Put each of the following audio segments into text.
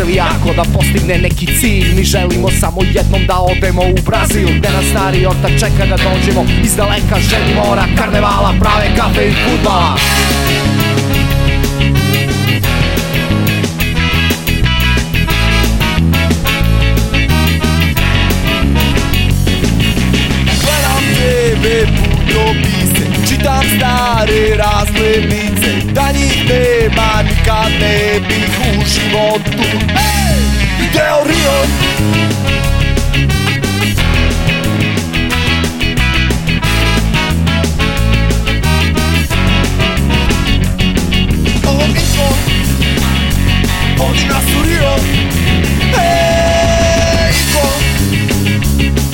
želi jako da postigne neki cilj. Mi želimo samo jednom da odemo u Brazil Gde nas stari ortak čeka da dođemo. Iz daleka želi mora, karnevala, prave kafe i futbala. Gledam tebe putopise Čitam stare razglednice Da njih nema nikad ne bih u životu Ej! Video Rio Ovo info Vodi nas u Rio Ej, info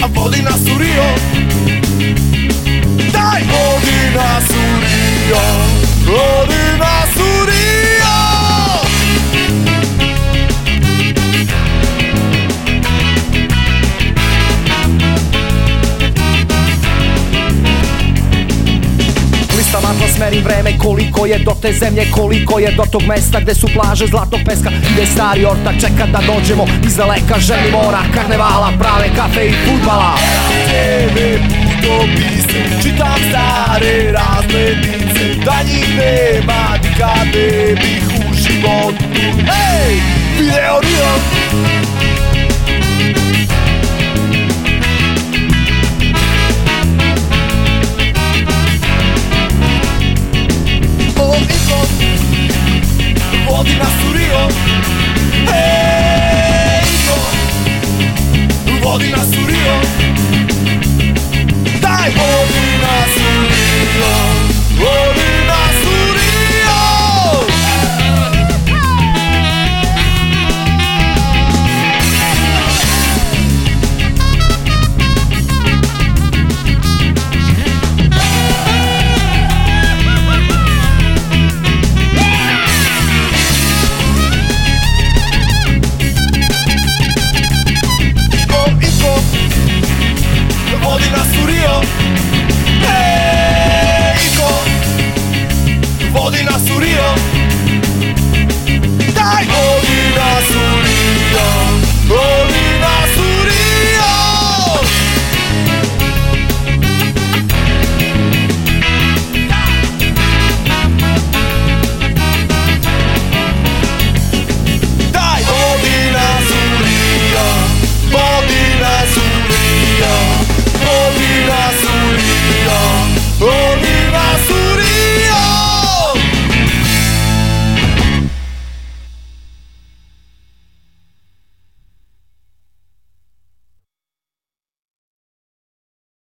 a vodi nas u Rio Daj vodi nas u Rio Vodi Listama to smerim vreme koliko je do te zemlje Koliko je do tog mesta gde su plaže zlatog peska. Gde stari ortak čeka da dođemo Iz daleka želi mora, karnevala, prave kafe i futbala. Tebe putopise Čitam stare razglednice Da njih nema nikad ne bih u životu. Ej, video Rio Vodi nas u Rio. Daj vodi nas u Rio